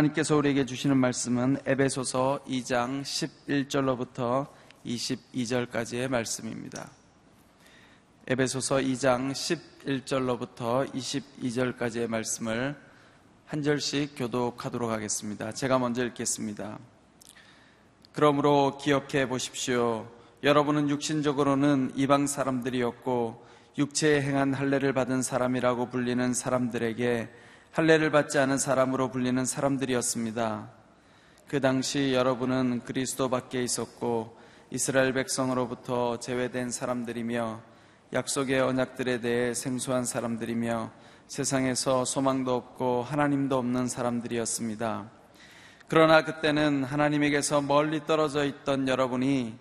하나님께서 우리에게 주시는 말씀은 에베소서 2장 11절로부터 22절까지의 말씀입니다. 에베소서 2장 11절로부터 22절까지의 말씀을 한 절씩 교독하도록 하겠습니다. 제가 먼저 읽겠습니다. 그러므로 기억해 보십시오. 여러분은 육신적으로는 이방 사람들이었고 육체에 행한 할례를 받은 사람이라고 불리는 사람들에게 할례를 받지 않은 사람으로 불리는 사람들이었습니다. 그 당시 여러분은 그리스도 밖에 있었고 이스라엘 백성으로부터 제외된 사람들이며 약속의 언약들에 대해 생소한 사람들이며 세상에서 소망도 없고 하나님도 없는 사람들이었습니다. 그러나 그때는 하나님에게서 멀리 떨어져 있던 여러분이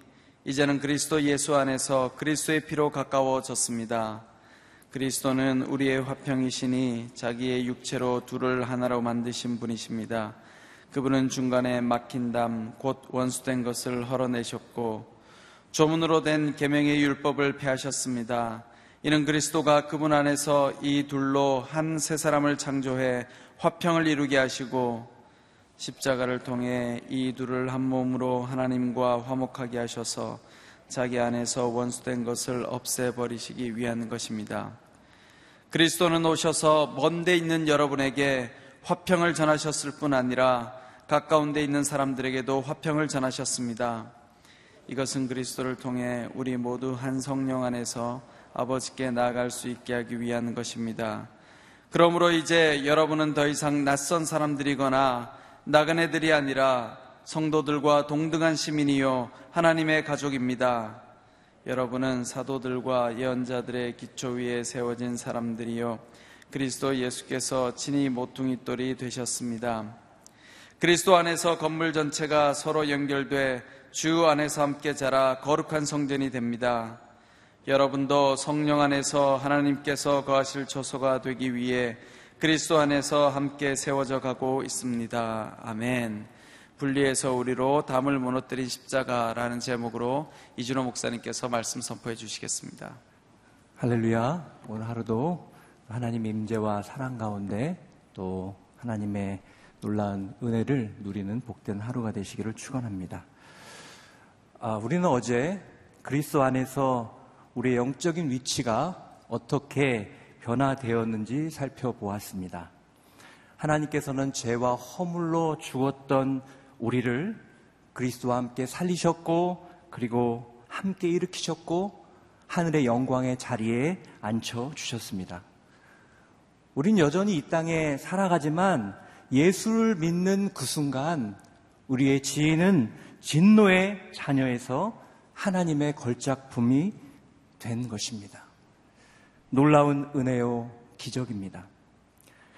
이제는 그리스도 예수 안에서 그리스도의 피로 가까워졌습니다. 그리스도는 우리의 화평이시니 자기의 육체로 둘을 하나로 만드신 분이십니다. 그분은 중간에 막힌 담, 곧 원수된 것을 헐어내셨고, 조문으로 된 계명의 율법을 폐하셨습니다. 이는 그리스도가 그분 안에서 이 둘로 한 세 사람을 창조해 화평을 이루게 하시고, 십자가를 통해 이 둘을 한 몸으로 하나님과 화목하게 하셔서 자기 안에서 원수된 것을 없애버리시기 위한 것입니다. 그리스도는 오셔서 먼데 있는 여러분에게 화평을 전하셨을 뿐 아니라 가까운 데 있는 사람들에게도 화평을 전하셨습니다. 이것은 그리스도를 통해 우리 모두 한 성령 안에서 아버지께 나아갈 수 있게 하기 위한 것입니다. 그러므로 이제 여러분은 더 이상 낯선 사람들이거나 나그네들이 아니라 성도들과 동등한 시민이요 하나님의 가족입니다. 여러분은 사도들과 예언자들의 기초 위에 세워진 사람들이요 그리스도 예수께서 친히 모퉁이 돌이 되셨습니다. 그리스도 안에서 건물 전체가 서로 연결돼 주 안에서 함께 자라 거룩한 성전이 됩니다. 여러분도 성령 안에서 하나님께서 거하실 처소가 되기 위해 그리스도 안에서 함께 세워져 가고 있습니다. 아멘. 분리해서 우리로 담을 무너뜨린 십자가라는 제목으로 이준호 목사님께서 말씀 선포해 주시겠습니다. 할렐루야. 오늘 하루도 하나님의 임재와 사랑 가운데 또 하나님의 놀라운 은혜를 누리는 복된 하루가 되시기를 축원합니다. 아, 우리는 어제 그리스도 안에서 우리의 영적인 위치가 어떻게 변화되었는지 살펴보았습니다. 하나님께서는 죄와 허물로 죽었던 우리를 그리스도와 함께 살리셨고 그리고 함께 일으키셨고 하늘의 영광의 자리에 앉혀 주셨습니다. 우린 여전히 이 땅에 살아가지만 예수를 믿는 그 순간 우리의 지인은 진노의 자녀에서 하나님의 걸작품이 된 것입니다. 놀라운 은혜요 기적입니다.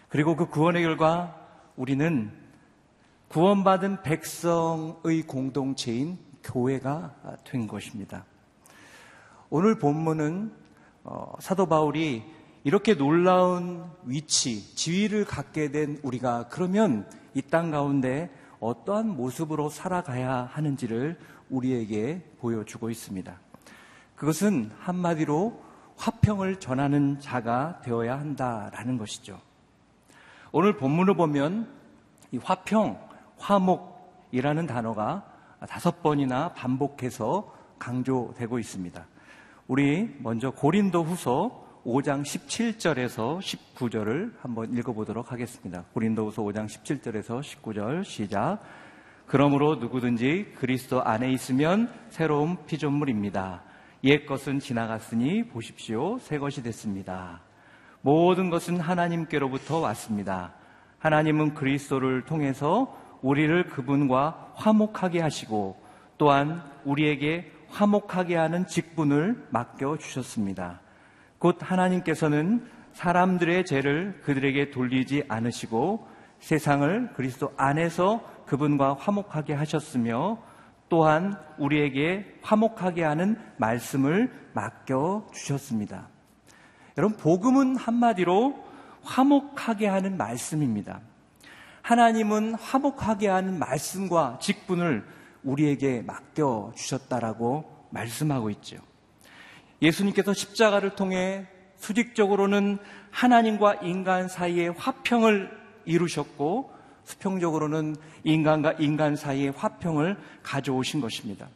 그리고 그 구원의 결과 우리는 구원받은 백성의 공동체인 교회가 된 것입니다. 오늘 본문은 어, 사도 바울이 이렇게 놀라운 위치, 지위를 갖게 된 우리가 그러면 이 땅 가운데 어떠한 모습으로 살아가야 하는지를 우리에게 보여주고 있습니다. 그것은 한마디로 화평을 전하는 자가 되어야 한다라는 것이죠. 오늘 본문을 보면 이 화평, 화목이라는 단어가 다섯 번이나 반복해서 강조되고 있습니다. 우리 먼저 고린도 후서 5장 17절에서 19절을 한번 읽어보도록 하겠습니다. 고린도 후서 5장 17절에서 19절 시작. 그러므로 누구든지 그리스도 안에 있으면 새로운 피조물입니다. 옛 것은 지나갔으니 보십시오. 새 것이 됐습니다. 모든 것은 하나님께로부터 왔습니다. 하나님은 그리스도를 통해서 우리를 그분과 화목하게 하시고 또한 우리에게 화목하게 하는 직분을 맡겨 주셨습니다. 곧 하나님께서는 사람들의 죄를 그들에게 돌리지 않으시고 세상을 그리스도 안에서 그분과 화목하게 하셨으며 또한 우리에게 화목하게 하는 말씀을 맡겨 주셨습니다. 여러분, 복음은 한마디로 화목하게 하는 말씀입니다. 하나님은 화목하게 하는 말씀과 직분을 우리에게 맡겨 주셨다라고 말씀하고 있죠. 예수님께서 십자가를 통해 수직적으로는 하나님과 인간 사이의 화평을 이루셨고 수평적으로는 인간과 인간 사이의 화평을 가져오신 것입니다.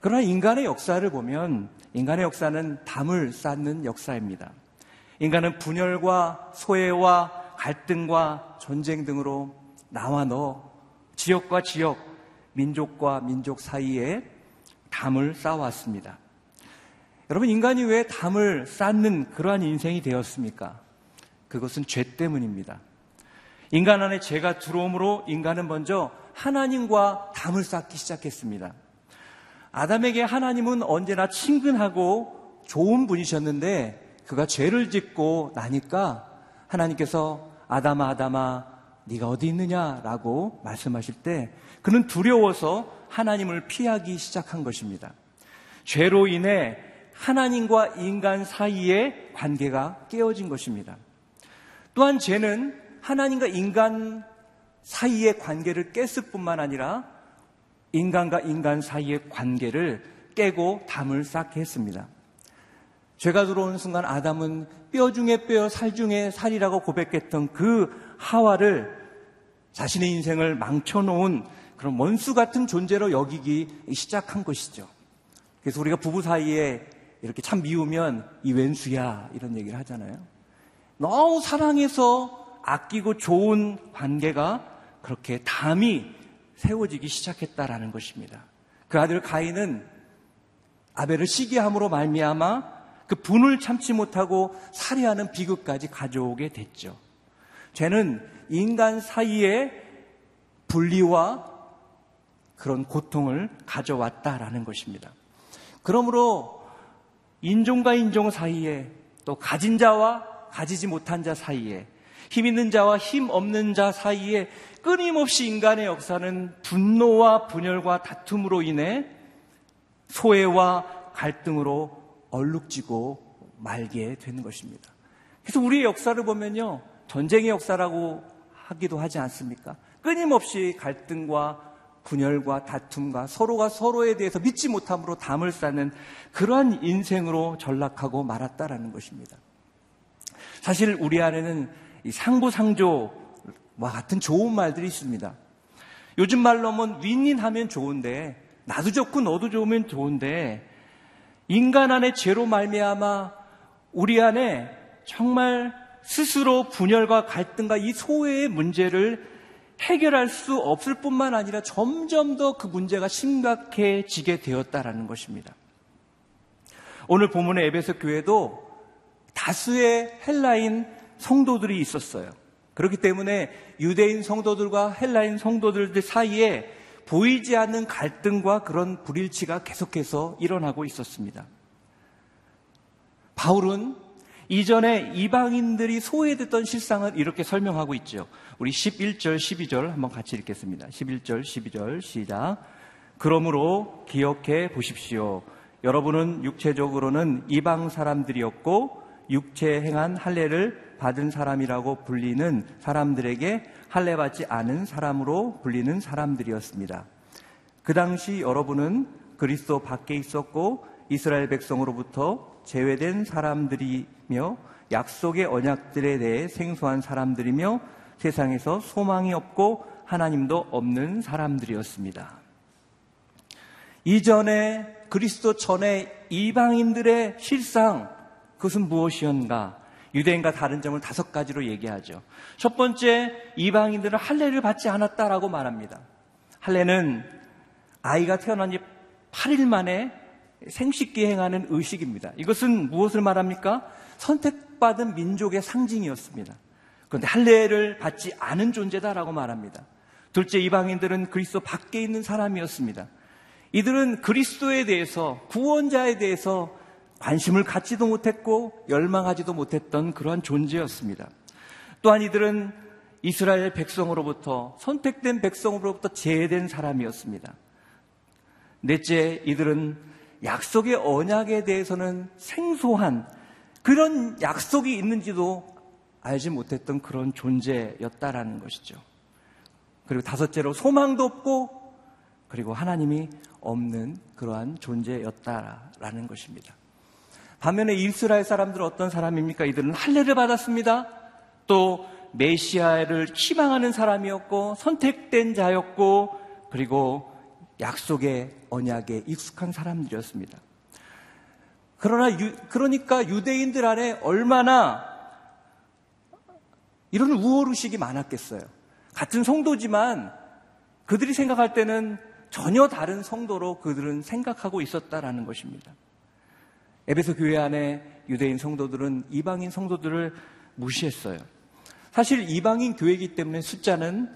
그러나 인간의 역사를 보면 인간의 역사는 담을 쌓는 역사입니다. 인간은 분열과 소외와 갈등과 전쟁 등으로 나와 너 지역과 지역, 민족과 민족 사이에 담을 쌓아왔습니다. 여러분, 인간이 왜 담을 쌓는 그러한 인생이 되었습니까? 그것은 죄 때문입니다. 인간 안에 죄가 들어오므로 인간은 먼저 하나님과 담을 쌓기 시작했습니다. 아담에게 하나님은 언제나 친근하고 좋은 분이셨는데 그가 죄를 짓고 나니까 하나님께서 아담아 아담아 네가 어디 있느냐라고 말씀하실 때 그는 두려워서 하나님을 피하기 시작한 것입니다. 죄로 인해 하나님과 인간 사이의 관계가 깨어진 것입니다. 또한 죄는 하나님과 인간 사이의 관계를 깼을 뿐만 아니라 인간과 인간 사이의 관계를 깨고 담을 쌓게 했습니다. 죄가 들어오는 순간 아담은 뼈 중에 뼈, 살 중에 살이라고 고백했던 그 하와를 자신의 인생을 망쳐놓은 그런 원수 같은 존재로 여기기 시작한 것이죠. 그래서 우리가 부부 사이에 이렇게 참 미우면 이 왼수야 이런 얘기를 하잖아요. 너무 사랑해서 아끼고 좋은 관계가 그렇게 담이 세워지기 시작했다라는 것입니다. 그 아들 가인은 아벨을 시기함으로 말미암아 그 분을 참지 못하고 살해하는 비극까지 가져오게 됐죠. 죄는 인간 사이에 분리와 그런 고통을 가져왔다라는 것입니다. 그러므로 인종과 인종 사이에 또 가진 자와 가지지 못한 자 사이에 힘 있는 자와 힘 없는 자 사이에 끊임없이 인간의 역사는 분노와 분열과 다툼으로 인해 소외와 갈등으로 얼룩지고 말게 되는 것입니다. 그래서 우리의 역사를 보면요. 전쟁의 역사라고 하기도 하지 않습니까? 끊임없이 갈등과 분열과 다툼과 서로가 서로에 대해서 믿지 못함으로 담을 쌓는 그러한 인생으로 전락하고 말았다라는 것입니다. 사실 우리 안에는 상부상조와 같은 좋은 말들이 있습니다. 요즘 말로 하면 윈윈하면 좋은데 나도 좋고 너도 좋으면 좋은데 인간 안에 죄로 말미암아 우리 안에 정말 스스로 분열과 갈등과 이 소외의 문제를 해결할 수 없을 뿐만 아니라 점점 더 그 문제가 심각해지게 되었다라는 것입니다. 오늘 본문의 에베소 교회도 다수의 헬라인 성도들이 있었어요. 그렇기 때문에 유대인 성도들과 헬라인 성도들 사이에 보이지 않는 갈등과 그런 불일치가 계속해서 일어나고 있었습니다. 바울은 이전에 이방인들이 소외됐던 실상을 이렇게 설명하고 있죠. 우리 11절, 12절 한번 같이 읽겠습니다. 11절, 12절 시작. 그러므로 기억해 보십시오. 여러분은 육체적으로는 이방 사람들이었고 육체 행한 할례를 받은 사람이라고 불리는 사람들에게 할례 받지 않은 사람으로 불리는 사람들이었습니다. 그 당시 여러분은 그리스도 밖에 있었고 이스라엘 백성으로부터 제외된 사람들이며 약속의 언약들에 대해 생소한 사람들이며 세상에서 소망이 없고 하나님도 없는 사람들이었습니다. 이전에 그리스도 전에 이방인들의 실상 그것은 무엇이었는가? 유대인과 다른 점을 다섯 가지로 얘기하죠. 첫 번째, 이방인들은 할례를 받지 않았다라고 말합니다. 할례는 아이가 태어난 지 8일 만에 생식기 행하는 의식입니다. 이것은 무엇을 말합니까? 선택받은 민족의 상징이었습니다. 그런데 할례를 받지 않은 존재다라고 말합니다. 둘째 이방인들은 그리스도 밖에 있는 사람이었습니다. 이들은 그리스도에 대해서 구원자에 대해서 관심을 갖지도 못했고 열망하지도 못했던 그러한 존재였습니다. 또한 이들은 이스라엘 백성으로부터 선택된 백성으로부터 제외된 사람이었습니다. 넷째, 이들은 약속의 언약에 대해서는 생소한 그런 약속이 있는지도 알지 못했던 그런 존재였다라는 것이죠. 그리고 다섯째로 소망도 없고 그리고 하나님이 없는 그러한 존재였다라는 것입니다. 반면에 이스라엘 사람들은 어떤 사람입니까? 이들은 할례를 받았습니다. 또 메시아를 희망하는 사람이었고 선택된 자였고 그리고 약속의 언약에 익숙한 사람들이었습니다. 그러나 유, 그러니까 유대인들 안에 얼마나 이런 우월의식이 많았겠어요. 같은 성도지만 그들이 생각할 때는 전혀 다른 성도로 그들은 생각하고 있었다라는 것입니다. 에베소 교회 안에 유대인 성도들은 이방인 성도들을 무시했어요. 사실 이방인 교회이기 때문에 숫자는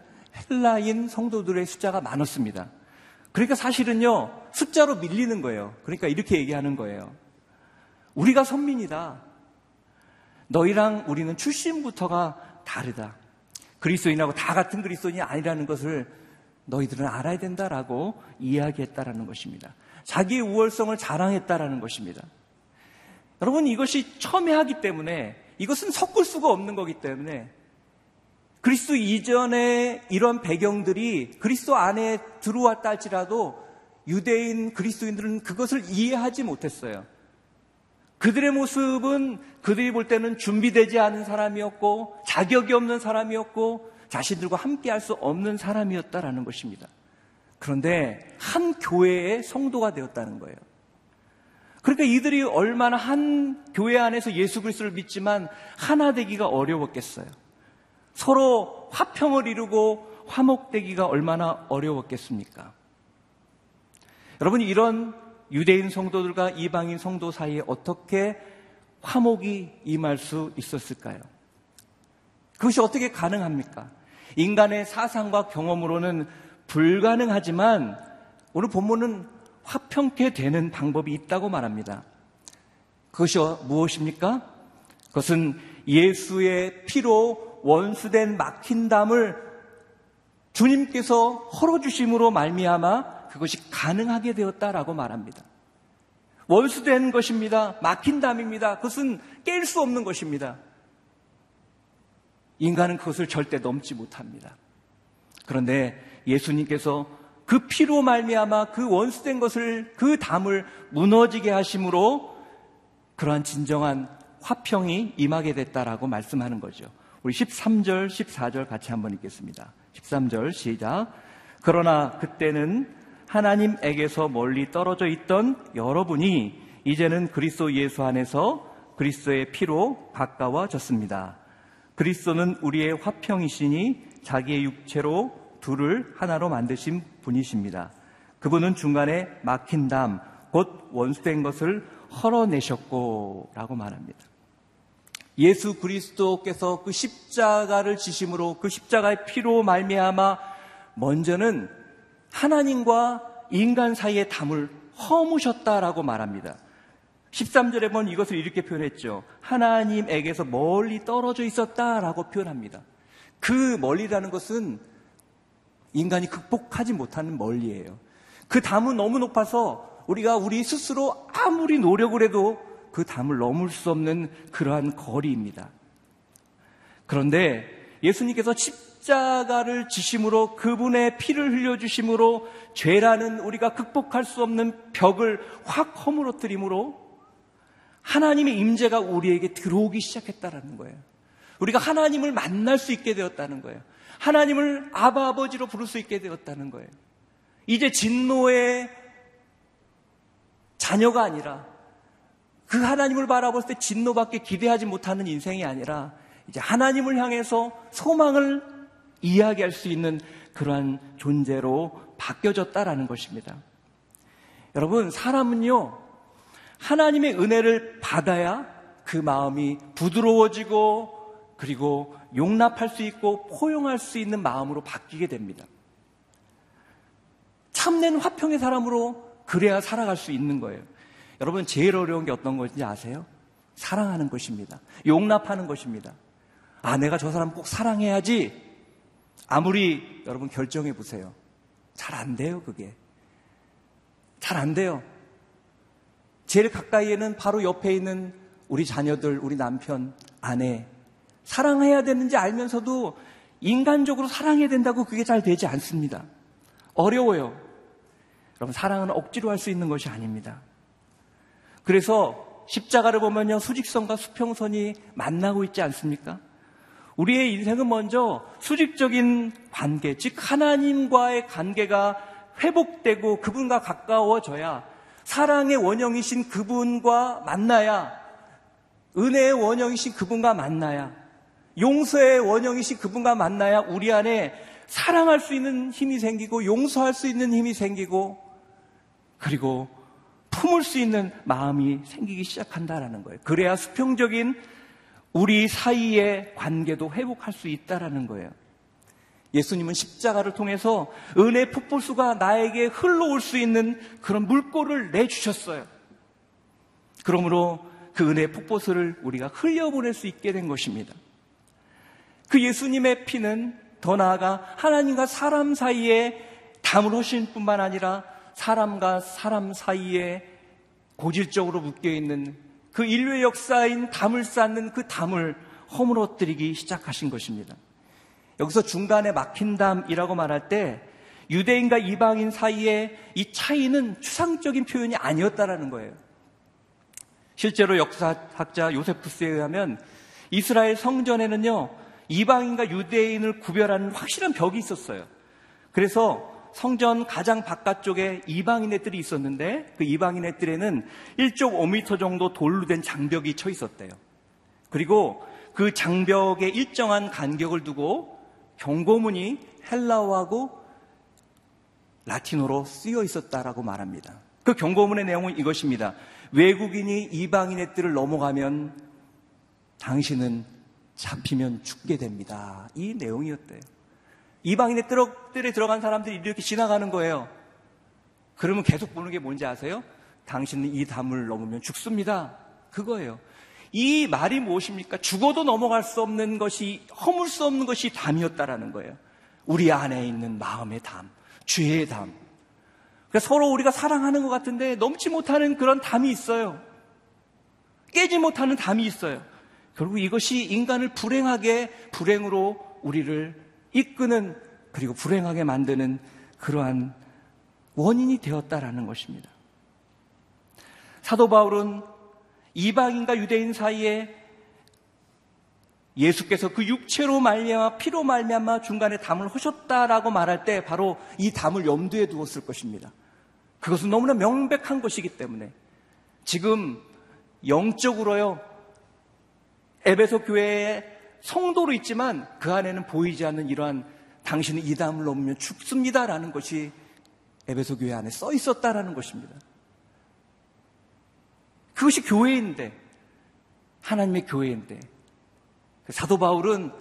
헬라인 성도들의 숫자가 많았습니다. 그러니까 사실은요, 숫자로 밀리는 거예요. 그러니까 이렇게 얘기하는 거예요. 우리가 선민이다. 너희랑 우리는 출신부터가 다르다. 그리스도인하고 다 같은 그리스도인이 아니라는 것을 너희들은 알아야 된다라고 이야기했다라는 것입니다. 자기의 우월성을 자랑했다라는 것입니다. 여러분 이것이 첨예하기 때문에 이것은 섞을 수가 없는 거기 때문에 그리스도 이전에 이런 배경들이 그리스도 안에 들어왔다 할지라도 유대인 그리스도인들은 그것을 이해하지 못했어요. 그들의 모습은 그들이 볼 때는 준비되지 않은 사람이었고 자격이 없는 사람이었고 자신들과 함께 할 수 없는 사람이었다라는 것입니다. 그런데 한 교회의 성도가 되었다는 거예요. 그러니까 이들이 얼마나 한 교회 안에서 예수 그리스도를 믿지만 하나 되기가 어려웠겠어요. 서로 화평을 이루고 화목되기가 얼마나 어려웠겠습니까? 여러분 이런 유대인 성도들과 이방인 성도 사이에 어떻게 화목이 임할 수 있었을까요? 그것이 어떻게 가능합니까? 인간의 사상과 경험으로는 불가능하지만 오늘 본문은 화평케 되는 방법이 있다고 말합니다. 그것이 무엇입니까? 그것은 예수의 피로 원수된 막힌 담을 주님께서 헐어주심으로 말미암아 그것이 가능하게 되었다라고 말합니다. 원수된 것입니다. 막힌 담입니다. 그것은 깰 수 없는 것입니다. 인간은 그것을 절대 넘지 못합니다. 그런데 예수님께서 그 피로 말미암아 그 원수된 것을 그 담을 무너지게 하심으로 그러한 진정한 화평이 임하게 됐다라고 말씀하는 거죠. 우리 13절, 14절 같이 한번 읽겠습니다. 13절 시작. 그러나 그때는 하나님에게서 멀리 떨어져 있던 여러분이 이제는 그리스도 예수 안에서 그리스도의 피로 가까워졌습니다. 그리스도는 우리의 화평이시니 자기의 육체로 둘을 하나로 만드신 분이십니다. 그분은 중간에 막힌 담, 곧 원수된 것을 헐어내셨고, 라고 말합니다. 예수 그리스도께서 그 십자가를 지심으로 그 십자가의 피로 말미암아 먼저는 하나님과 인간 사이의 담을 허무셨다라고 말합니다. 13절에 보면 이것을 이렇게 표현했죠. 하나님에게서 멀리 떨어져 있었다라고 표현합니다. 그 멀리라는 것은 인간이 극복하지 못하는 멀리예요. 그 담은 너무 높아서 우리가 우리 스스로 아무리 노력을 해도 그 담을 넘을 수 없는 그러한 거리입니다. 그런데 예수님께서 십자가를 지심으로 그분의 피를 흘려주심으로 죄라는 우리가 극복할 수 없는 벽을 확 허물어뜨림으로 하나님의 임재가 우리에게 들어오기 시작했다라는 거예요. 우리가 하나님을 만날 수 있게 되었다는 거예요. 하나님을 아바 아버지로 부를 수 있게 되었다는 거예요. 이제 진노의 자녀가 아니라 그 하나님을 바라볼 때 진노밖에 기대하지 못하는 인생이 아니라 이제 하나님을 향해서 소망을 이야기할 수 있는 그러한 존재로 바뀌어졌다라는 것입니다. 여러분, 사람은요, 하나님의 은혜를 받아야 그 마음이 부드러워지고 그리고 용납할 수 있고 포용할 수 있는 마음으로 바뀌게 됩니다. 참된 화평의 사람으로 그래야 살아갈 수 있는 거예요. 여러분, 제일 어려운 게 어떤 것인지 아세요? 사랑하는 것입니다. 용납하는 것입니다. 아, 내가 저 사람 꼭 사랑해야지. 아무리 여러분 결정해 보세요. 잘 안 돼요, 그게. 잘 안 돼요. 제일 가까이에는 바로 옆에 있는 우리 자녀들, 우리 남편, 아내. 사랑해야 되는지 알면서도 인간적으로 사랑해야 된다고 그게 잘 되지 않습니다. 어려워요. 여러분, 사랑은 억지로 할 수 있는 것이 아닙니다. 그래서 십자가를 보면요, 수직선과 수평선이 만나고 있지 않습니까? 우리의 인생은 먼저 수직적인 관계, 즉 하나님과의 관계가 회복되고 그분과 가까워져야 사랑의 원형이신 그분과 만나야 은혜의 원형이신 그분과 만나야 용서의 원형이신 그분과 만나야 우리 안에 사랑할 수 있는 힘이 생기고 용서할 수 있는 힘이 생기고 그리고 품을 수 있는 마음이 생기기 시작한다라는 거예요. 그래야 수평적인 우리 사이의 관계도 회복할 수 있다라는 거예요. 예수님은 십자가를 통해서 은혜 폭포수가 나에게 흘러올 수 있는 그런 물꼬를 내주셨어요. 그러므로 그 은혜 폭포수를 우리가 흘려보낼 수 있게 된 것입니다. 그 예수님의 피는 더 나아가 하나님과 사람 사이에 담을 하신 뿐만 아니라 사람과 사람 사이에 고질적으로 묶여 있는 그 인류의 역사인 담을 쌓는 그 담을 허물어뜨리기 시작하신 것입니다. 여기서 중간에 막힌 담이라고 말할 때 유대인과 이방인 사이에 이 차이는 추상적인 표현이 아니었다라는 거예요. 실제로 역사학자 요세푸스에 의하면 이스라엘 성전에는요, 이방인과 유대인을 구별하는 확실한 벽이 있었어요. 그래서 성전 가장 바깥쪽에 이방인의 뜰이 있었는데 그 이방인의 뜰에는 1.5m 정도 돌로 된 장벽이 쳐 있었대요. 그리고 그 장벽에 일정한 간격을 두고 경고문이 헬라어하고 라틴어로 쓰여 있었다라고 말합니다. 그 경고문의 내용은 이것입니다. 외국인이 이방인의 뜰을 넘어가면 당신은 잡히면 죽게 됩니다. 이 내용이었대요. 이방인의 뜰에 들어간 사람들이 이렇게 지나가는 거예요. 그러면 계속 보는 게 뭔지 아세요? 당신은 이 담을 넘으면 죽습니다. 그거예요. 이 말이 무엇입니까? 죽어도 넘어갈 수 없는 것이, 허물 수 없는 것이 담이었다라는 거예요. 우리 안에 있는 마음의 담, 죄의 담. 그러니까 서로 우리가 사랑하는 것 같은데 넘지 못하는 그런 담이 있어요. 깨지 못하는 담이 있어요. 결국 이것이 인간을 불행하게, 불행으로 우리를 이끄는, 그리고 불행하게 만드는 그러한 원인이 되었다라는 것입니다. 사도 바울은 이방인과 유대인 사이에 예수께서 그 육체로 말미암아 피로 말미암아 중간에 담을 하셨다라고 말할 때 바로 이 담을 염두에 두었을 것입니다. 그것은 너무나 명백한 것이기 때문에 지금 영적으로요 에베소 교회에 성도로 있지만 그 안에는 보이지 않는 이러한 당신은 이 담을 넘으면 죽습니다라는 것이 에베소 교회 안에 써 있었다라는 것입니다. 그것이 교회인데, 하나님의 교회인데, 그 사도 바울은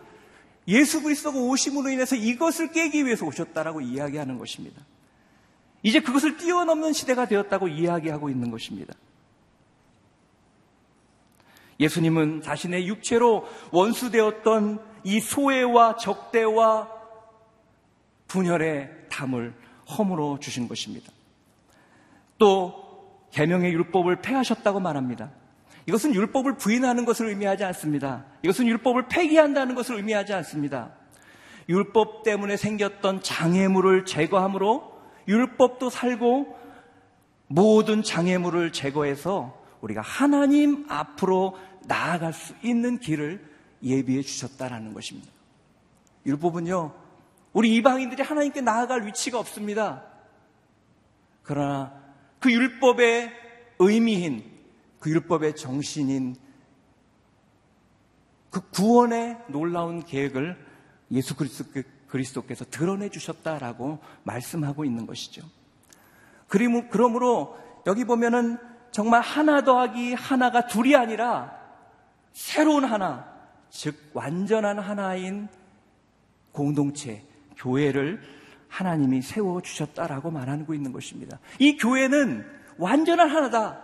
예수 그리스도가 오심으로 인해서 이것을 깨기 위해서 오셨다라고 이야기하는 것입니다. 이제 그것을 뛰어넘는 시대가 되었다고 이야기하고 있는 것입니다. 예수님은 자신의 육체로 원수되었던 이 소외와 적대와 분열의 담을 허물어 주신 것입니다. 또 계명의 율법을 폐하셨다고 말합니다. 이것은 율법을 부인하는 것을 의미하지 않습니다. 이것은 율법을 폐기한다는 것을 의미하지 않습니다. 율법 때문에 생겼던 장애물을 제거함으로 율법도 살고 모든 장애물을 제거해서 우리가 하나님 앞으로 나아갈 수 있는 길을 예비해 주셨다라는 것입니다. 율법은요, 우리 이방인들이 하나님께 나아갈 위치가 없습니다. 그러나 그 율법의 의미인 그 율법의 정신인 그 구원의 놀라운 계획을 예수 그리스도께서 드러내 주셨다라고 말씀하고 있는 것이죠. 그러므로 여기 보면은 정말 하나 더하기 하나가 둘이 아니라 새로운 하나, 즉 완전한 하나인 공동체, 교회를 하나님이 세워 주셨다라고 말하고 있는 것입니다. 이 교회는 완전한 하나다.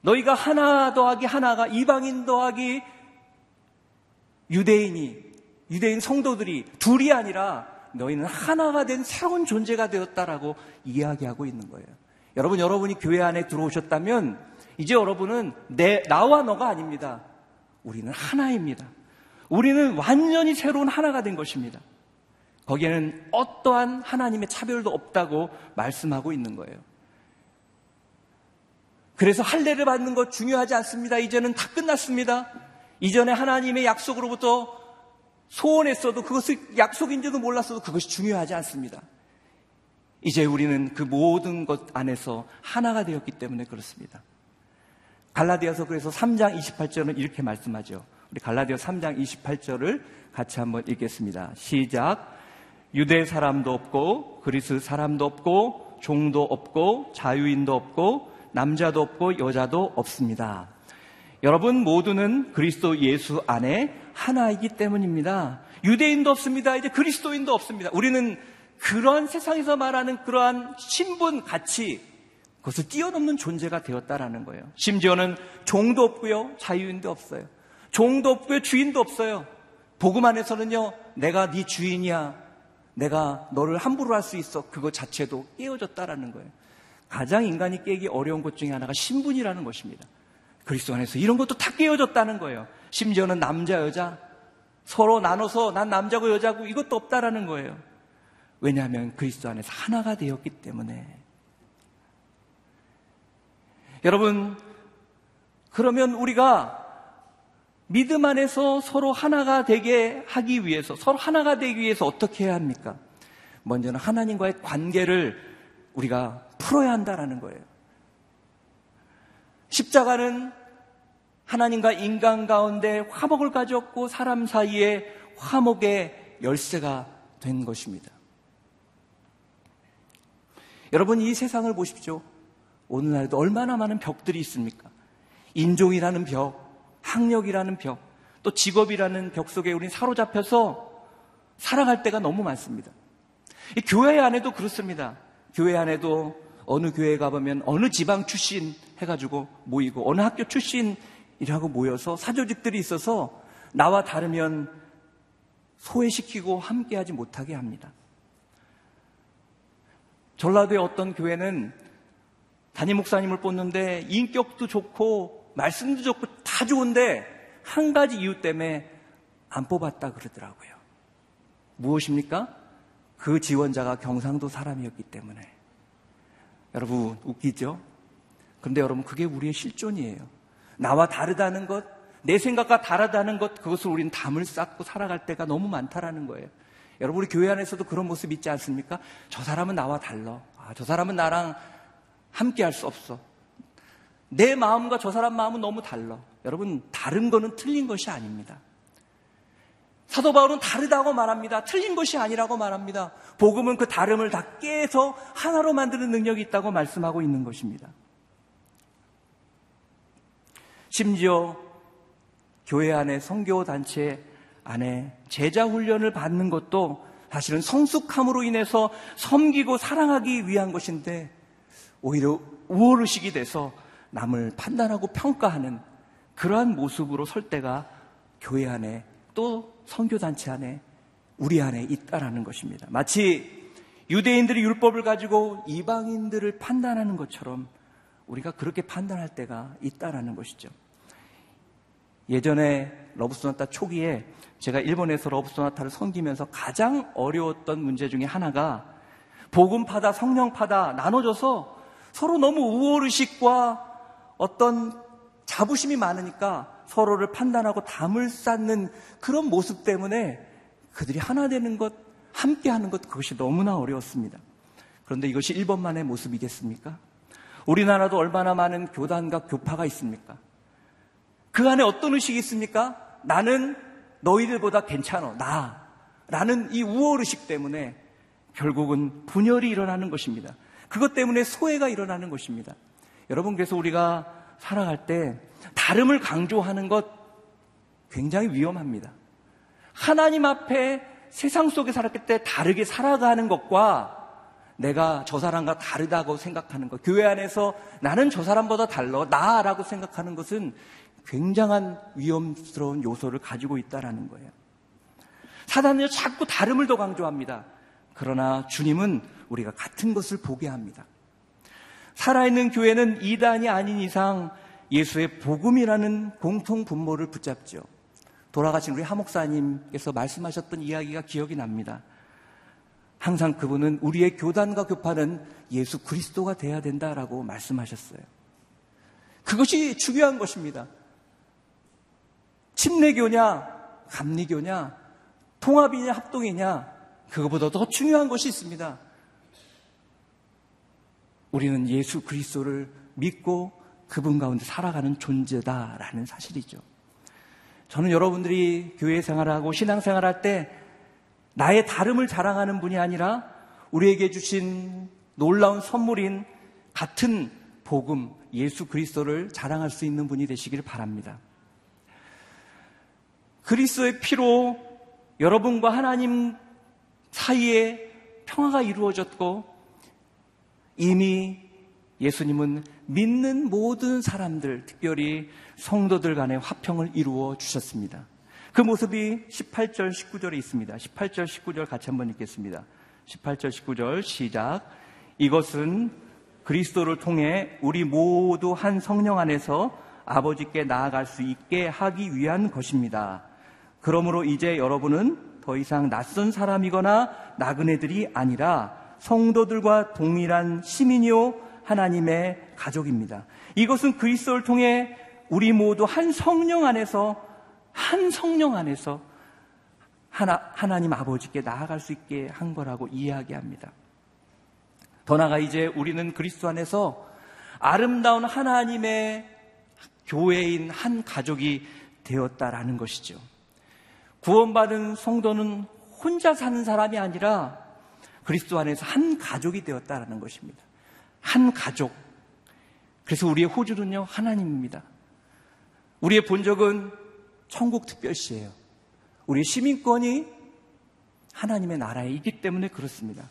너희가 하나 더하기 하나가 이방인 더하기 유대인이 유대인 성도들이 둘이 아니라 너희는 하나가 된 새로운 존재가 되었다라고 이야기하고 있는 거예요. 여러분 여러분이 교회 안에 들어오셨다면 이제 여러분은 내 나와 너가 아닙니다. 우리는 하나입니다. 우리는 완전히 새로운 하나가 된 것입니다. 거기에는 어떠한 하나님의 차별도 없다고 말씀하고 있는 거예요. 그래서 할례를 받는 것 중요하지 않습니다. 이제는 다 끝났습니다. 이전에 하나님의 약속으로부터 소원했어도 그것을 약속인지도 몰랐어도 그것이 중요하지 않습니다. 이제 우리는 그 모든 것 안에서 하나가 되었기 때문에 그렇습니다. 갈라디아서 그래서 3장 28절은 이렇게 말씀하죠. 우리 갈라디아 3장 28절을 같이 한번 읽겠습니다. 시작. 유대 사람도 없고 그리스 사람도 없고 종도 없고 자유인도 없고 남자도 없고 여자도 없습니다. 여러분 모두는 그리스도 예수 안에 하나이기 때문입니다. 유대인도 없습니다. 이제 그리스도인도 없습니다. 우리는 그러한 세상에서 말하는 그러한 신분, 가치, 그것을 뛰어넘는 존재가 되었다라는 거예요. 심지어는 종도 없고요, 자유인도 없어요. 종도 없고요, 주인도 없어요. 복음 안에서는요, 내가 네 주인이야. 내가 너를 함부로 할 수 있어. 그거 자체도 깨어졌다라는 거예요. 가장 인간이 깨기 어려운 것 중에 하나가 신분이라는 것입니다. 그리스도 안에서 이런 것도 다 깨어졌다는 거예요. 심지어는 남자, 여자 서로 나눠서 난 남자고 여자고 이것도 없다라는 거예요. 왜냐하면 그리스도 안에서 하나가 되었기 때문에. 여러분, 그러면 우리가 믿음 안에서 서로 하나가 되게 하기 위해서, 서로 하나가 되기 위해서 어떻게 해야 합니까? 먼저는 하나님과의 관계를 우리가 풀어야 한다라는 거예요. 십자가는 하나님과 인간 가운데 화목을 가졌고 사람 사이에 화목의 열쇠가 된 것입니다. 여러분 이 세상을 보십시오. 오늘날에도 얼마나 많은 벽들이 있습니까? 인종이라는 벽, 학력이라는 벽, 또 직업이라는 벽 속에 우린 사로잡혀서 살아갈 때가 너무 많습니다. 교회 안에도 그렇습니다. 교회 안에도 어느 교회에 가보면 어느 지방 출신 해가지고 모이고 어느 학교 출신이라고 모여서 사조직들이 있어서 나와 다르면 소외시키고 함께하지 못하게 합니다. 전라도의 어떤 교회는 담임 목사님을 뽑는데 인격도 좋고 말씀도 좋고 다 좋은데 한 가지 이유 때문에 안 뽑았다 그러더라고요. 무엇입니까? 그 지원자가 경상도 사람이었기 때문에. 여러분 웃기죠? 그런데 여러분 그게 우리의 실존이에요. 나와 다르다는 것, 내 생각과 다르다는 것, 그것을 우리는 담을 쌓고 살아갈 때가 너무 많다라는 거예요. 여러분 우리 교회 안에서도 그런 모습 있지 않습니까? 저 사람은 나와 달라. 아, 저 사람은 나랑 함께 할 수 없어. 내 마음과 저 사람 마음은 너무 달라. 여러분 다른 거는 틀린 것이 아닙니다. 사도 바울은 다르다고 말합니다. 틀린 것이 아니라고 말합니다. 복음은 그 다름을 다 깨서 하나로 만드는 능력이 있다고 말씀하고 있는 것입니다. 심지어 교회 안에 성교 단체 안에 제자 훈련을 받는 것도 사실은 성숙함으로 인해서 섬기고 사랑하기 위한 것인데 오히려 우월의식이 돼서 남을 판단하고 평가하는 그러한 모습으로 설 때가 교회 안에 또 성교단체 안에 우리 안에 있다라는 것입니다. 마치 유대인들이 율법을 가지고 이방인들을 판단하는 것처럼 우리가 그렇게 판단할 때가 있다라는 것이죠. 예전에 러브소나타 초기에 제가 일본에서 러브소나타를 섬기면서 가장 어려웠던 문제 중에 하나가 복음 파다 성령 파다 나눠져서 서로 너무 우월의식과 어떤 자부심이 많으니까 서로를 판단하고 담을 쌓는 그런 모습 때문에 그들이 하나 되는 것, 함께 하는 것, 그것이 너무나 어려웠습니다. 그런데 이것이 일본만의 모습이겠습니까? 우리나라도 얼마나 많은 교단과 교파가 있습니까? 그 안에 어떤 의식이 있습니까? 나는 너희들보다 괜찮아. 나. 라는 이 우월의식 때문에 결국은 분열이 일어나는 것입니다. 그것 때문에 소외가 일어나는 것입니다. 여러분, 그래서 우리가 살아갈 때 다름을 강조하는 것 굉장히 위험합니다. 하나님 앞에 세상 속에 살았을 때 다르게 살아가는 것과 내가 저 사람과 다르다고 생각하는 것, 교회 안에서 나는 저 사람보다 달라, 나라고 생각하는 것은 굉장한 위험스러운 요소를 가지고 있다라는 거예요. 사단은 자꾸 다름을 더 강조합니다. 그러나 주님은 우리가 같은 것을 보게 합니다. 살아있는 교회는 이단이 아닌 이상 예수의 복음이라는 공통 분모를 붙잡죠. 돌아가신 우리 하목사님께서 말씀하셨던 이야기가 기억이 납니다. 항상 그분은 우리의 교단과 교파는 예수 그리스도가 돼야 된다라고 말씀하셨어요. 그것이 중요한 것입니다. 침례교냐, 감리교냐, 통합이냐 합동이냐 그거보다 더 중요한 것이 있습니다. 우리는 예수 그리스도를 믿고 그분 가운데 살아가는 존재다라는 사실이죠. 저는 여러분들이 교회 생활하고 신앙 생활할 때 나의 다름을 자랑하는 분이 아니라 우리에게 주신 놀라운 선물인 같은 복음 예수 그리스도를 자랑할 수 있는 분이 되시길 바랍니다. 그리스도의 피로 여러분과 하나님 사이에 평화가 이루어졌고 이미 예수님은 믿는 모든 사람들, 특별히 성도들 간의 화평을 이루어 주셨습니다. 그 모습이 18절, 19절에 있습니다. 18절, 19절 같이 한번 읽겠습니다. 18절, 19절 시작. 이것은 그리스도를 통해 우리 모두 한 성령 안에서 아버지께 나아갈 수 있게 하기 위한 것입니다. 그러므로 이제 여러분은 더 이상 낯선 사람이거나 나그네들이 아니라 성도들과 동일한 시민이요 하나님의 가족입니다. 이것은 그리스도를 통해 우리 모두 한 성령 안에서 한 성령 안에서 하나, 하나님 아버지께 나아갈 수 있게 한 거라고 이야기합니다. 더 나아가 이제 우리는 그리스도 안에서 아름다운 하나님의 교회인 한 가족이 되었다라는 것이죠. 구원받은 성도는 혼자 사는 사람이 아니라 그리스도 안에서 한 가족이 되었다라는 것입니다. 한 가족. 그래서 우리의 호주는요, 하나님입니다. 우리의 본적은 천국 특별시예요. 우리의 시민권이 하나님의 나라에 있기 때문에 그렇습니다.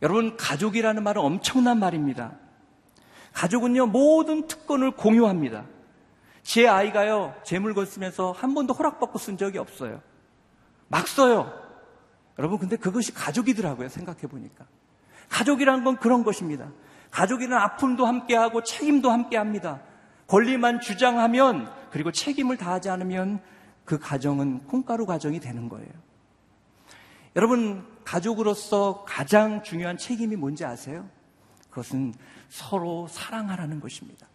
여러분, 가족이라는 말은 엄청난 말입니다. 가족은요, 모든 특권을 공유합니다. 제 아이가요, 재물건 쓰면서 한 번도 허락받고 쓴 적이 없어요. 막 써요. 여러분, 근데 그것이 가족이더라고요, 생각해보니까. 가족이란 건 그런 것입니다. 가족이란 아픔도 함께하고 책임도 함께합니다. 권리만 주장하면, 그리고 책임을 다하지 않으면 그 가정은 콩가루 가정이 되는 거예요. 여러분, 가족으로서 가장 중요한 책임이 뭔지 아세요? 그것은 서로 사랑하라는 것입니다.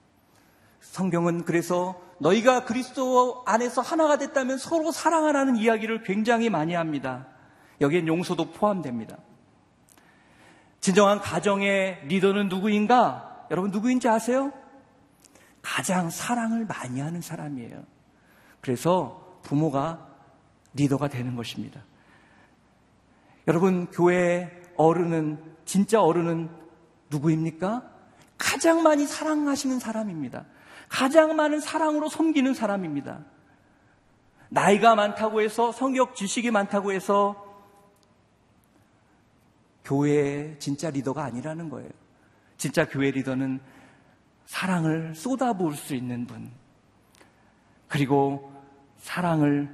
성경은 그래서 너희가 그리스도 안에서 하나가 됐다면 서로 사랑하라는 이야기를 굉장히 많이 합니다. 여기엔 용서도 포함됩니다. 진정한 가정의 리더는 누구인가? 여러분 누구인지 아세요? 가장 사랑을 많이 하는 사람이에요. 그래서 부모가 리더가 되는 것입니다. 여러분, 교회 어른은, 진짜 어른은 누구입니까? 가장 많이 사랑하시는 사람입니다. 가장 많은 사랑으로 섬기는 사람입니다. 나이가 많다고 해서 성격 지식이 많다고 해서 교회의 진짜 리더가 아니라는 거예요. 진짜 교회 리더는 사랑을 쏟아부을 수 있는 분. 그리고 사랑을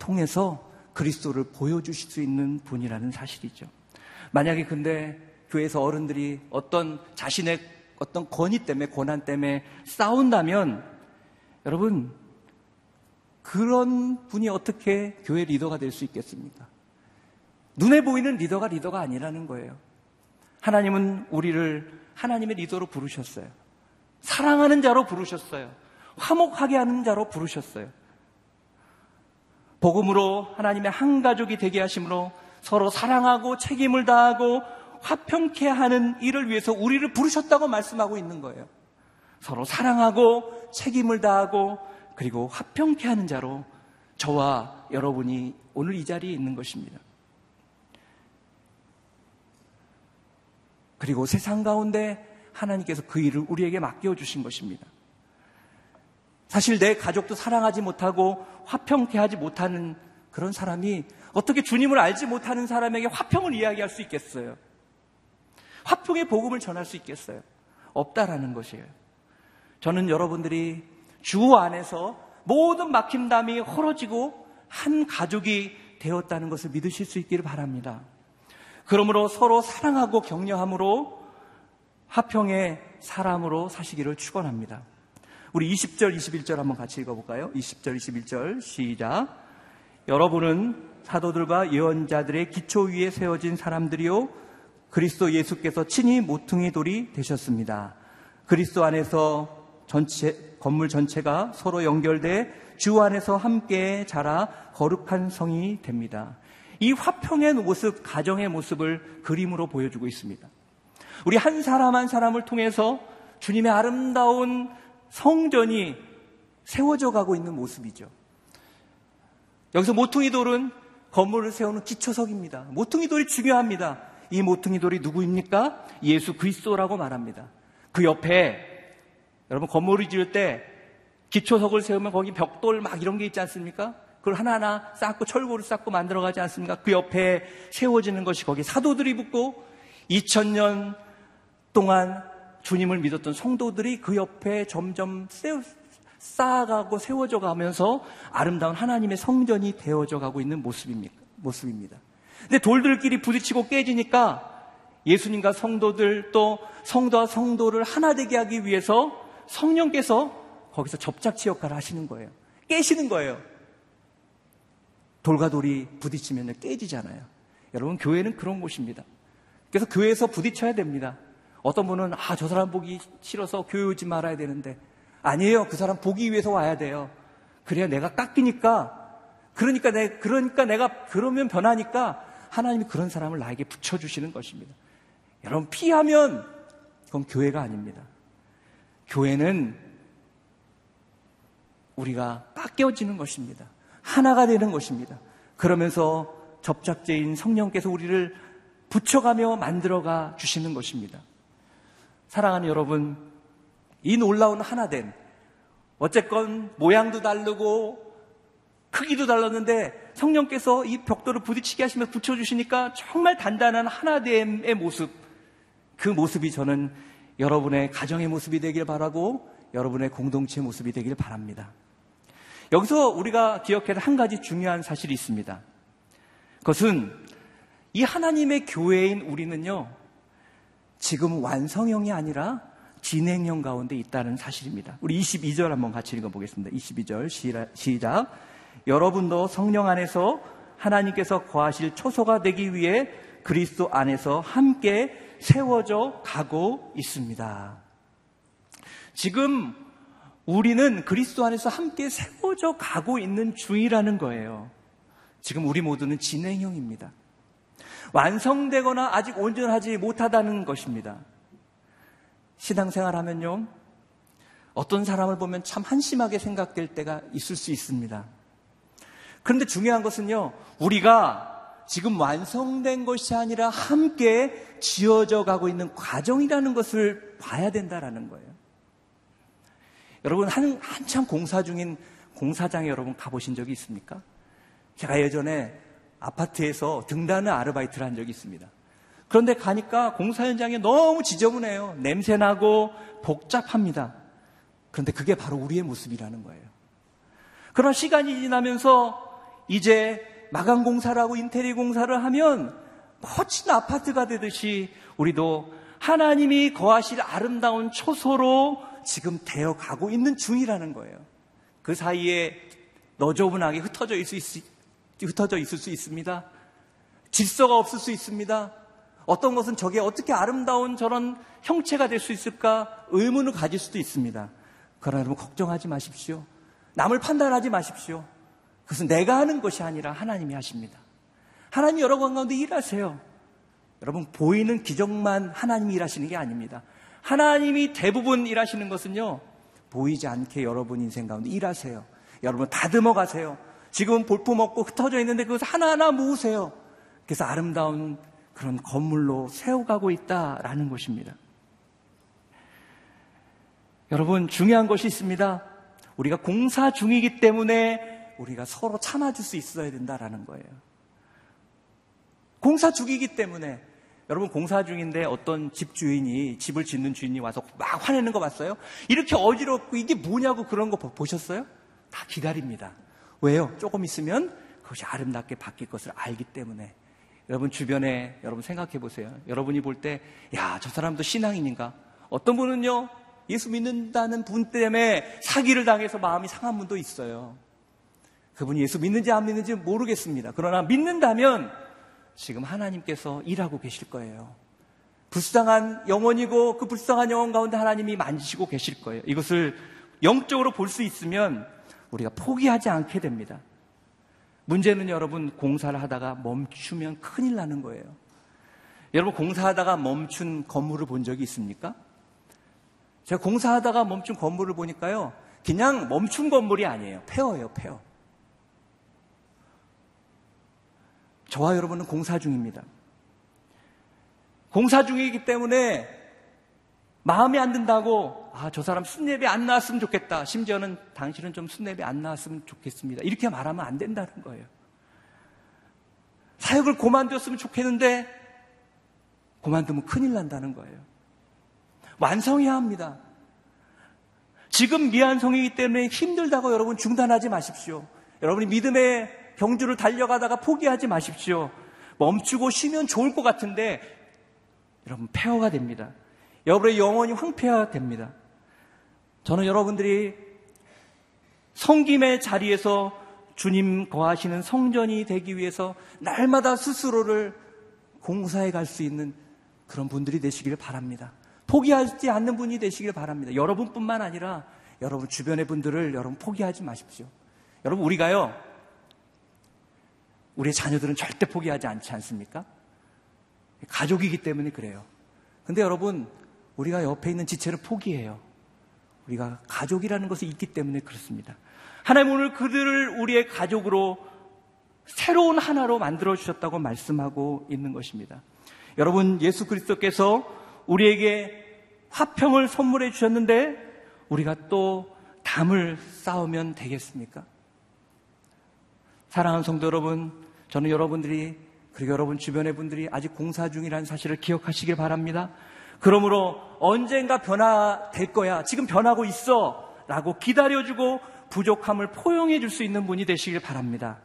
통해서 그리스도를 보여주실 수 있는 분이라는 사실이죠. 만약에 근데 교회에서 어른들이 어떤 자신의 어떤 권위 때문에, 고난 때문에 싸운다면 여러분, 그런 분이 어떻게 교회 리더가 될 수 있겠습니까? 눈에 보이는 리더가 리더가 아니라는 거예요. 하나님은 우리를 하나님의 리더로 부르셨어요. 사랑하는 자로 부르셨어요. 화목하게 하는 자로 부르셨어요. 복음으로 하나님의 한 가족이 되게 하심으로 서로 사랑하고 책임을 다하고 화평케 하는 일을 위해서 우리를 부르셨다고 말씀하고 있는 거예요. 서로 사랑하고 책임을 다하고 그리고 화평케 하는 자로 저와 여러분이 오늘 이 자리에 있는 것입니다. 그리고 세상 가운데 하나님께서 그 일을 우리에게 맡겨주신 것입니다. 사실 내 가족도 사랑하지 못하고 화평케 하지 못하는 그런 사람이 어떻게 주님을 알지 못하는 사람에게 화평을 이야기할 수 있겠어요? 화평의 복음을 전할 수 있겠어요? 없다라는 것이에요. 저는 여러분들이 주 안에서 모든 막힘담이 헐어지고 한 가족이 되었다는 것을 믿으실 수 있기를 바랍니다. 그러므로 서로 사랑하고 격려함으로 화평의 사람으로 사시기를 축원합니다. 우리 20절, 21절 한번 같이 읽어 볼까요? 20절, 21절 시작. 여러분은 사도들과 예언자들의 기초 위에 세워진 사람들이요 그리스도 예수께서 친히 모퉁이 돌이 되셨습니다. 그리스도 안에서 전체 건물 전체가 서로 연결돼 주 안에서 함께 자라 거룩한 성이 됩니다. 이 화평의 모습, 가정의 모습을 그림으로 보여주고 있습니다. 우리 한 사람 한 사람을 통해서 주님의 아름다운 성전이 세워져 가고 있는 모습이죠. 여기서 모퉁이 돌은 건물을 세우는 기초석입니다. 모퉁이 돌이 중요합니다. 이 모퉁이 돌이 누구입니까? 예수 그리스도라고 말합니다. 그 옆에 여러분 건물을 지을 때 기초석을 세우면 거기 벽돌 막 이런 게 있지 않습니까? 그걸 하나하나 쌓고 철골을 쌓고 만들어 가지 않습니까? 그 옆에 세워지는 것이 거기 사도들이 붙고 2000년 동안 주님을 믿었던 성도들이 그 옆에 점점 세우, 쌓아가고 세워져 가면서 아름다운 하나님의 성전이 되어져 가고 있는 모습입니다. 근데 돌들끼리 부딪히고 깨지니까 예수님과 성도들 또 성도와 성도를 하나 되게 하기 위해서 성령께서 거기서 접착치 역할을 하시는 거예요. 깨시는 거예요. 돌과 돌이 부딪히면 깨지잖아요. 여러분, 교회는 그런 곳입니다. 그래서 교회에서 부딪혀야 됩니다. 어떤 분은, 아, 저 사람 보기 싫어서 교회 오지 말아야 되는데, 아니에요. 그 사람 보기 위해서 와야 돼요. 그래야 내가 깎이니까, 그러니까 내, 그러니까 내가 그러면 변하니까 하나님이 그런 사람을 나에게 붙여주시는 것입니다. 여러분, 피하면 그건 교회가 아닙니다. 교회는 우리가 깎여지는 것입니다. 하나가 되는 것입니다. 그러면서 접착제인 성령께서 우리를 붙여가며 만들어가 주시는 것입니다. 사랑하는 여러분, 이 놀라운 하나 된 어쨌건 모양도 다르고 크기도 달랐는데 성령께서 이 벽돌을 부딪히게 하시며 붙여주시니까 정말 단단한 하나됨의 모습 그 모습이 저는 여러분의 가정의 모습이 되길 바라고 여러분의 공동체 모습이 되길 바랍니다. 여기서 우리가 기억해야 할 한 가지 중요한 사실이 있습니다. 그것은 이 하나님의 교회인 우리는요, 지금 완성형이 아니라 진행형 가운데 있다는 사실입니다. 우리 22절 한번 같이 읽어보겠습니다. 22절 시작. 여러분도 성령 안에서 하나님께서 거하실 초소가 되기 위해 그리스도 안에서 함께 세워져 가고 있습니다. 지금 우리는 그리스도 안에서 함께 세워져 가고 있는 중이라는 거예요. 지금 우리 모두는 진행형입니다. 완성되거나 아직 온전하지 못하다는 것입니다. 신앙생활 하면요. 어떤 사람을 보면 참 한심하게 생각될 때가 있을 수 있습니다. 그런데 중요한 것은요. 우리가 지금 완성된 것이 아니라 함께 지어져 가고 있는 과정이라는 것을 봐야 된다라는 거예요. 여러분, 한, 한참 공사 중인 공사장에 여러분 가보신 적이 있습니까? 제가 예전에 아파트에서 등단을 아르바이트를 한 적이 있습니다. 그런데 가니까 공사 현장에 너무 지저분해요. 냄새나고 복잡합니다. 그런데 그게 바로 우리의 모습이라는 거예요. 그런 시간이 지나면서 이제 마감 공사를 하고 인테리어 공사를 하면 멋진 아파트가 되듯이 우리도 하나님이 거하실 아름다운 초소로 지금 되어 가고 있는 중이라는 거예요. 그 사이에 너저분하게 흩어져 있을 수, 흩어져 있을 수 있습니다. 질서가 없을 수 있습니다. 어떤 것은 저게 어떻게 아름다운 저런 형체가 될 수 있을까 의문을 가질 수도 있습니다. 그러나 여러분 걱정하지 마십시오. 남을 판단하지 마십시오. 그것은 내가 하는 것이 아니라 하나님이 하십니다. 하나님 여러분 가운데 일하세요. 여러분 보이는 기적만 하나님이 일하시는 게 아닙니다. 하나님이 대부분 일하시는 것은요. 보이지 않게 여러분 인생 가운데 일하세요. 여러분 다듬어 가세요. 지금 볼품 없고 흩어져 있는데 그것을 하나하나 모으세요. 그래서 아름다운 그런 건물로 세워가고 있다라는 것입니다. 여러분 중요한 것이 있습니다. 우리가 공사 중이기 때문에 우리가 서로 참아줄 수 있어야 된다라는 거예요. 공사 중이기 때문에 여러분 공사 중인데 어떤 집 주인이 집을 짓는 주인이 와서 막 화내는 거 봤어요? 이렇게 어지럽고 이게 뭐냐고 그런 거 보셨어요? 다 기다립니다. 왜요? 조금 있으면 그것이 아름답게 바뀔 것을 알기 때문에 여러분 주변에 여러분 생각해 보세요. 여러분이 볼 때 야 저 사람도 신앙인인가? 어떤 분은요 예수 믿는다는 분 때문에 사기를 당해서 마음이 상한 분도 있어요. 그분이 예수 믿는지 안 믿는지 모르겠습니다. 그러나 믿는다면 지금 하나님께서 일하고 계실 거예요. 불쌍한 영혼이고 그 불쌍한 영혼 가운데 하나님이 만지시고 계실 거예요. 이것을 영적으로 볼 수 있으면 우리가 포기하지 않게 됩니다. 문제는 여러분 공사를 하다가 멈추면 큰일 나는 거예요. 여러분 공사하다가 멈춘 건물을 본 적이 있습니까? 제가 공사하다가 멈춘 건물을 보니까요. 그냥 멈춘 건물이 아니에요. 폐허예요, 폐허. 저와 여러분은 공사 중입니다. 공사 중이기 때문에 마음에 안 든다고 아, 저 사람 순례비 안 나왔으면 좋겠다. 심지어는 당신은 좀 순례비 안 나왔으면 좋겠습니다. 이렇게 말하면 안 된다는 거예요. 사역을 그만뒀으면 좋겠는데 그만두면 큰일 난다는 거예요. 완성해야 합니다. 지금 미완성이기 때문에 힘들다고 여러분 중단하지 마십시오. 여러분이 믿음의 경주를 달려가다가 포기하지 마십시오. 멈추고 쉬면 좋을 것 같은데 여러분 폐허가 됩니다. 여러분의 영혼이 황폐화 됩니다. 저는 여러분들이 성김의 자리에서 주님 거하시는 성전이 되기 위해서 날마다 스스로를 공사해 갈 수 있는 그런 분들이 되시기를 바랍니다. 포기하지 않는 분이 되시길 바랍니다. 여러분뿐만 아니라 여러분 주변의 분들을 여러분 포기하지 마십시오. 여러분 우리가요 우리의 자녀들은 절대 포기하지 않지 않습니까? 가족이기 때문에 그래요. 근데 여러분, 우리가 옆에 있는 지체를 포기해요. 우리가 가족이라는 것이 있기 때문에 그렇습니다. 하나님 오늘 그들을 우리의 가족으로 새로운 하나로 만들어 주셨다고 말씀하고 있는 것입니다. 여러분, 예수 그리스도께서 우리에게 화평을 선물해 주셨는데 우리가 또 담을 쌓으면 되겠습니까? 사랑하는 성도 여러분, 저는 여러분들이 그리고 여러분 주변의 분들이 아직 공사 중이라는 사실을 기억하시길 바랍니다. 그러므로 언젠가 변화될 거야. 지금 변하고 있어. 라고 기다려주고 부족함을 포용해 줄 수 있는 분이 되시길 바랍니다.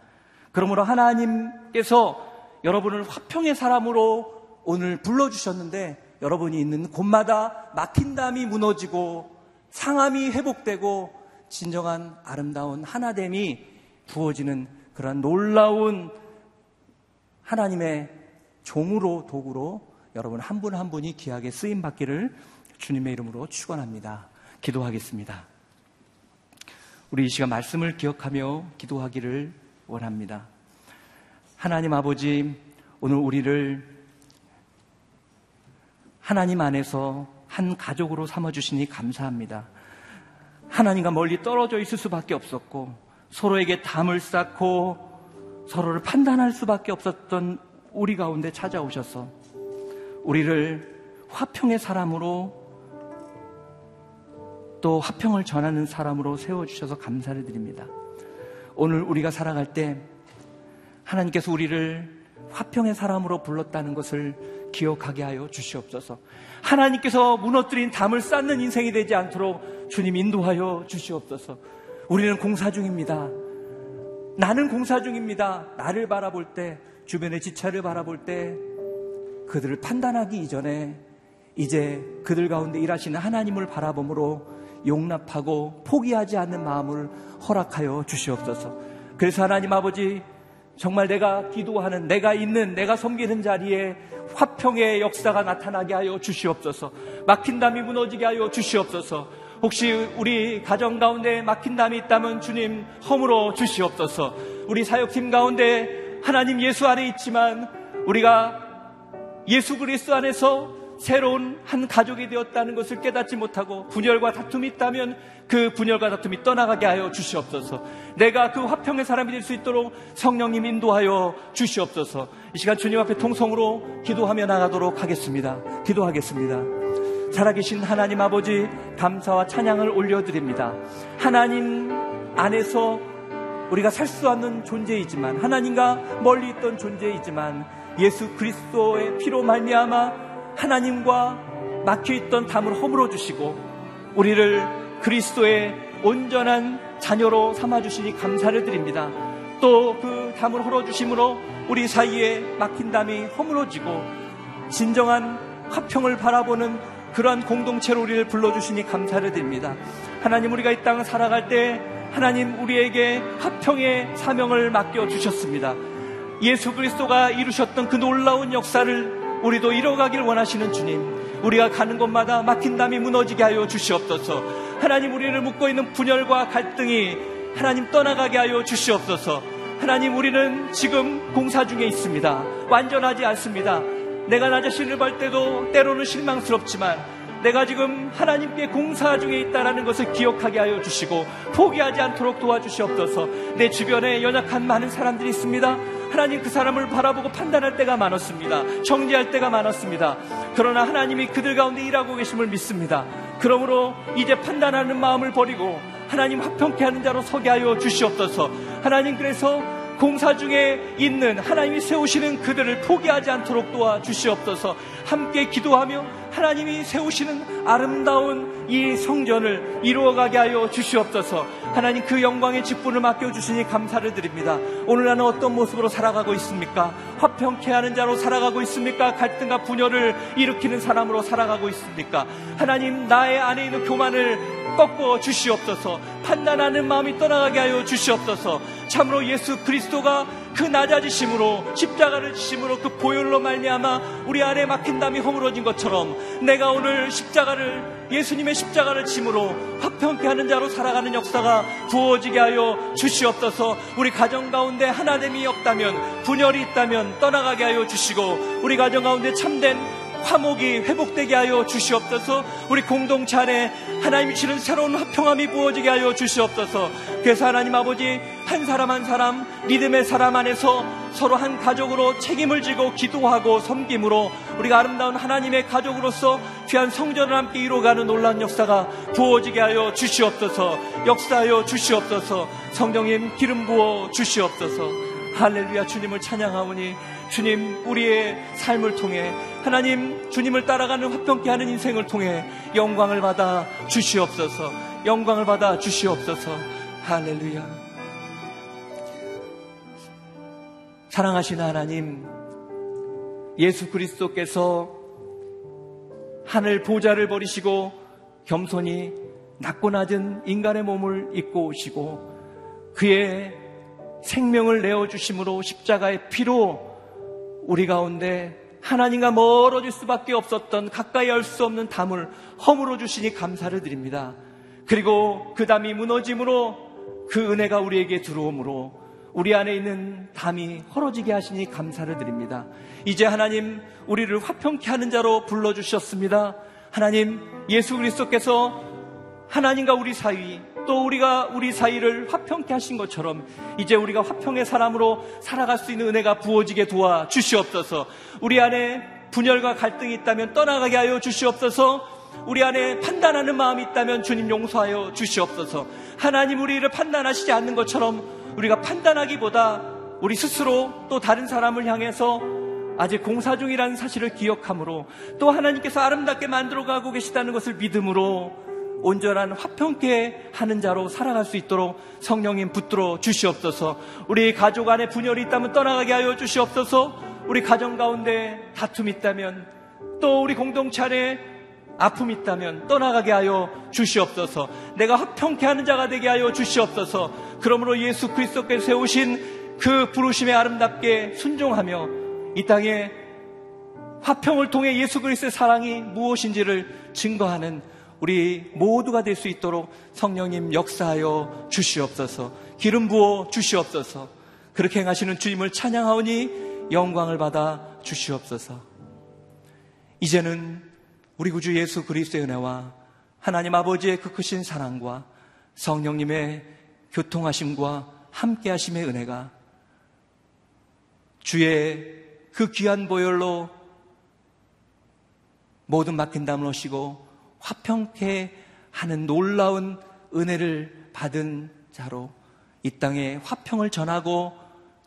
그러므로 하나님께서 여러분을 화평의 사람으로 오늘 불러주셨는데 여러분이 있는 곳마다 막힌 담이 무너지고 상함이 회복되고 진정한 아름다운 하나됨이 부어지는 그런 놀라운 하나님의 종으로 도구로 여러분 한 분한 한 분이 귀하게 쓰임 받기를 주님의 이름으로 축원합니다. 기도하겠습니다. 우리 이 시간 말씀을 기억하며 기도하기를 원합니다. 하나님 아버지, 오늘 우리를 하나님 안에서 한 가족으로 삼아 주시니 감사합니다. 하나님과 멀리 떨어져 있을 수밖에 없었고, 서로에게 담을 쌓고, 서로를 판단할 수밖에 없었던 우리 가운데 찾아오셔서 우리를 화평의 사람으로 또 화평을 전하는 사람으로 세워주셔서 감사를 드립니다. 오늘 우리가 살아갈 때 하나님께서 우리를 화평의 사람으로 불렀다는 것을 기억하게 하여 주시옵소서. 하나님께서 무너뜨린 담을 쌓는 인생이 되지 않도록 주님 인도하여 주시옵소서. 우리는 공사 중입니다. 나는 공사 중입니다. 나를 바라볼 때, 주변의 지체를 바라볼 때, 그들을 판단하기 이전에 이제 그들 가운데 일하시는 하나님을 바라봄으로 용납하고 포기하지 않는 마음을 허락하여 주시옵소서. 그래서 하나님 아버지, 정말 내가 기도하는, 내가 있는, 내가 섬기는 자리에 화평의 역사가 나타나게 하여 주시옵소서. 막힌 담이 무너지게 하여 주시옵소서. 혹시 우리 가정 가운데 막힌 담이 있다면 주님 허물어 주시옵소서. 우리 사역팀 가운데 하나님 예수 안에 있지만 우리가 예수 그리스도 안에서 새로운 한 가족이 되었다는 것을 깨닫지 못하고 분열과 다툼이 있다면 그 분열과 다툼이 떠나가게 하여 주시옵소서. 내가 그 화평의 사람이 될 수 있도록 성령님 인도하여 주시옵소서. 이 시간 주님 앞에 통성으로 기도하며 나가도록 하겠습니다. 기도하겠습니다. 살아계신 하나님 아버지 감사와 찬양을 올려드립니다. 하나님 안에서 우리가 살 수 없는 존재이지만 하나님과 멀리 있던 존재이지만 예수 그리스도의 피로 말미암아 하나님과 막혀 있던 담을 허물어 주시고 우리를 그리스도의 온전한 자녀로 삼아 주시니 감사를 드립니다. 또 그 담을 헐어 주심으로 우리 사이에 막힌 담이 허물어지고 진정한 화평을 바라보는 그러한 공동체로 우리를 불러주시니 감사를 드립니다. 하나님 우리가 이 땅을 살아갈 때 하나님 우리에게 화평의 사명을 맡겨 주셨습니다. 예수 그리스도가 이루셨던 그 놀라운 역사를 우리도 이뤄가길 원하시는 주님. 우리가 가는 곳마다 막힌 담이 무너지게 하여 주시옵소서. 하나님 우리를 묶고 있는 분열과 갈등이 하나님 떠나가게 하여 주시옵소서. 하나님 우리는 지금 공사 중에 있습니다. 완전하지 않습니다. 내가 나 자신을 볼 때도 때로는 실망스럽지만 내가 지금 하나님께 공사 중에 있다라는 것을 기억하게 하여 주시고 포기하지 않도록 도와주시옵소서. 내 주변에 연약한 많은 사람들이 있습니다. 하나님 그 사람을 바라보고 판단할 때가 많았습니다. 정죄할 때가 많았습니다. 그러나 하나님이 그들 가운데 일하고 계심을 믿습니다. 그러므로 이제 판단하는 마음을 버리고 하나님 화평케 하는 자로 서게 하여 주시옵소서. 하나님 그래서 공사 중에 있는 하나님이 세우시는 그들을 포기하지 않도록 도와 주시옵소서. 함께 기도하며 하나님이 세우시는 아름다운 이 성전을 이루어가게 하여 주시옵소서. 하나님 그 영광의 직분을 맡겨주시니 감사를 드립니다. 오늘 나는 어떤 모습으로 살아가고 있습니까? 화평케 하는 자로 살아가고 있습니까? 갈등과 분열을 일으키는 사람으로 살아가고 있습니까? 하나님 나의 안에 있는 교만을 꺾어 주시옵소서. 판단하는 마음이 떠나가게 하여 주시옵소서. 참으로 예수 그리스도가 그 낮아지심으로 십자가를 지심으로 그 보혈로 말미암아 우리 안에 막힌 담이 허물어진 것처럼 내가 오늘 십자가를 예수님의 십자가를 짐으로 화평케 하는 자로 살아가는 역사가 부어지게 하여 주시옵소서. 우리 가정 가운데 하나됨이 없다면 분열이 있다면 떠나가게 하여 주시고 우리 가정 가운데 참된 화목이 회복되게 하여 주시옵소서 우리 공동체 안에 하나님이 주는 새로운 화평함이 부어지게 하여 주시옵소서 그래서 하나님 아버지 한 사람 한 사람 믿음의 사람 안에서 서로 한 가족으로 책임을 지고 기도하고 섬김으로 우리가 아름다운 하나님의 가족으로서 귀한 성전을 함께 이루어가는 놀라운 역사가 부어지게 하여 주시옵소서 역사하여 주시옵소서 성령님 기름 부어 주시옵소서. 할렐루야 주님을 찬양하오니 주님 우리의 삶을 통해 하나님 주님을 따라가는 화평케 하는 인생을 통해 영광을 받아 주시옵소서 영광을 받아 주시옵소서. 할렐루야 사랑하시는 하나님 예수 그리스도께서 하늘 보좌를 버리시고 겸손히 낮고 낮은 인간의 몸을 입고 오시고 그의 생명을 내어주심으로 십자가의 피로 우리 가운데 하나님과 멀어질 수밖에 없었던 가까이 할 수 없는 담을 허물어 주시니 감사를 드립니다. 그리고 그 담이 무너짐으로 그 은혜가 우리에게 들어오므로 우리 안에 있는 담이 헐어지게 하시니 감사를 드립니다. 이제 하나님 우리를 화평케 하는 자로 불러 주셨습니다. 하나님 예수 그리스도께서 하나님과 우리 사이 또 우리가 우리 사이를 화평케 하신 것처럼 이제 우리가 화평의 사람으로 살아갈 수 있는 은혜가 부어지게 도와 주시옵소서. 우리 안에 분열과 갈등이 있다면 떠나가게 하여 주시옵소서. 우리 안에 판단하는 마음이 있다면 주님 용서하여 주시옵소서. 하나님 우리를 판단하시지 않는 것처럼 우리가 판단하기보다 우리 스스로 또 다른 사람을 향해서 아직 공사 중이라는 사실을 기억함으로 또 하나님께서 아름답게 만들어가고 계시다는 것을 믿음으로 온전한 화평케 하는 자로 살아갈 수 있도록 성령님 붙들어 주시옵소서. 우리 가족 안에 분열이 있다면 떠나가게 하여 주시옵소서. 우리 가정 가운데 다툼이 있다면 또 우리 공동체 안에 아픔이 있다면 떠나가게 하여 주시옵소서. 내가 화평케 하는 자가 되게 하여 주시옵소서. 그러므로 예수 그리스도께서 세우신 그 부르심에 아름답게 순종하며 이 땅에 화평을 통해 예수 그리스도의 사랑이 무엇인지를 증거하는 우리 모두가 될 수 있도록 성령님 역사하여 주시옵소서. 기름 부어 주시옵소서. 그렇게 행하시는 주님을 찬양하오니 영광을 받아 주시옵소서. 이제는 우리 구주 예수 그리스도의 은혜와 하나님 아버지의 그 크신 사랑과 성령님의 교통하심과 함께하심의 은혜가 주의 그 귀한 보혈로 모든 막힌 담을 오시고 화평케 하는 놀라운 은혜를 받은 자로 이 땅에 화평을 전하고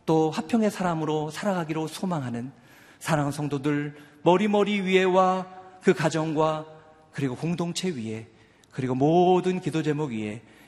또 화평의 사람으로 살아가기로 소망하는 사랑하는 성도들 머리머리 위에와 그 가정과 그리고 공동체 위에 그리고 모든 기도 제목 위에